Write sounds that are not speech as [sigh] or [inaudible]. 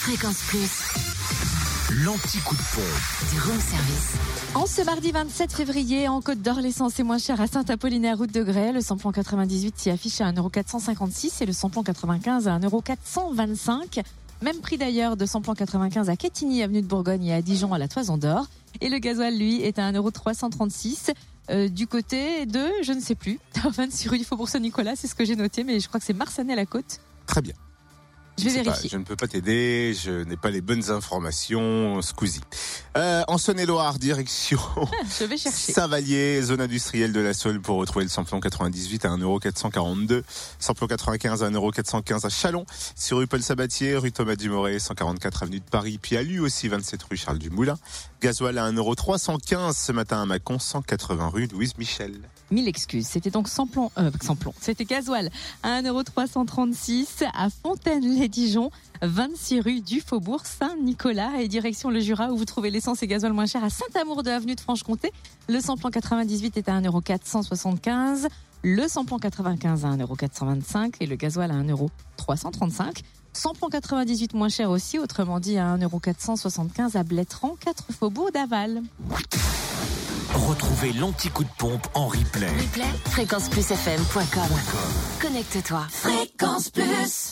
Fréquence Plus. L'anti-coup de pompe. Du room service. En ce mardi 27 février, en Côte d'Or, l'essence est moins chère à Saint-Apollinaire, route de Grès. Le samplon 98 s'y affiche à 1,456€ et le samplon 95 à 1,425€. Même prix d'ailleurs de samplon 95 à Quetigny, avenue de Bourgogne et à Dijon à la Toison d'Or. Et le gasoil, lui, est à 1,336€. Euh, du côté de, je ne sais plus, [laughs] 26 rue du Faubourg Saint-Nicolas, c'est ce que j'ai noté, mais je crois que c'est Marsanet-la-Côte. Très bien. Je vais sais pas, vérifier. je ne peux pas t'aider, je n'ai pas les bonnes informations, Squeezie. Euh, en Saône-et-Loire, direction [laughs] Je vais chercher. Saint-Vallier, zone industrielle de la Saule pour retrouver le samplon 98 à 1,442€, samplon 95 à 1,415€ à Chalon, sur rue Paul Sabatier, rue Thomas Dumoré, 144 avenue de Paris, puis à lui aussi 27 rue Charles Dumoulin. Gasoil à 1,315€ ce matin à Mâcon, 180 rue Louise Michel. Mille excuses. C'était donc sans plomb, euh, sans plomb. C'était gasoil à 1,336€ à Fontaine-les-Dijon, 26 rue du Faubourg Saint-Nicolas et direction le Jura où vous trouvez l'essence et gasoil moins cher à Saint-Amour de avenue de Franche-Comté. Le samplon 98 est à 1,475€, le samplon 95 à 1,425€ et le gasoil à 1,335€. Samplon 98 moins cher aussi, autrement dit à 1,475€ à Blétran, 4 faubourg d'Aval. Retrouvez l'anti-coup de pompe en replay. Replay, fréquenceplusfm.com. Connecte-toi. Fréquence Plus.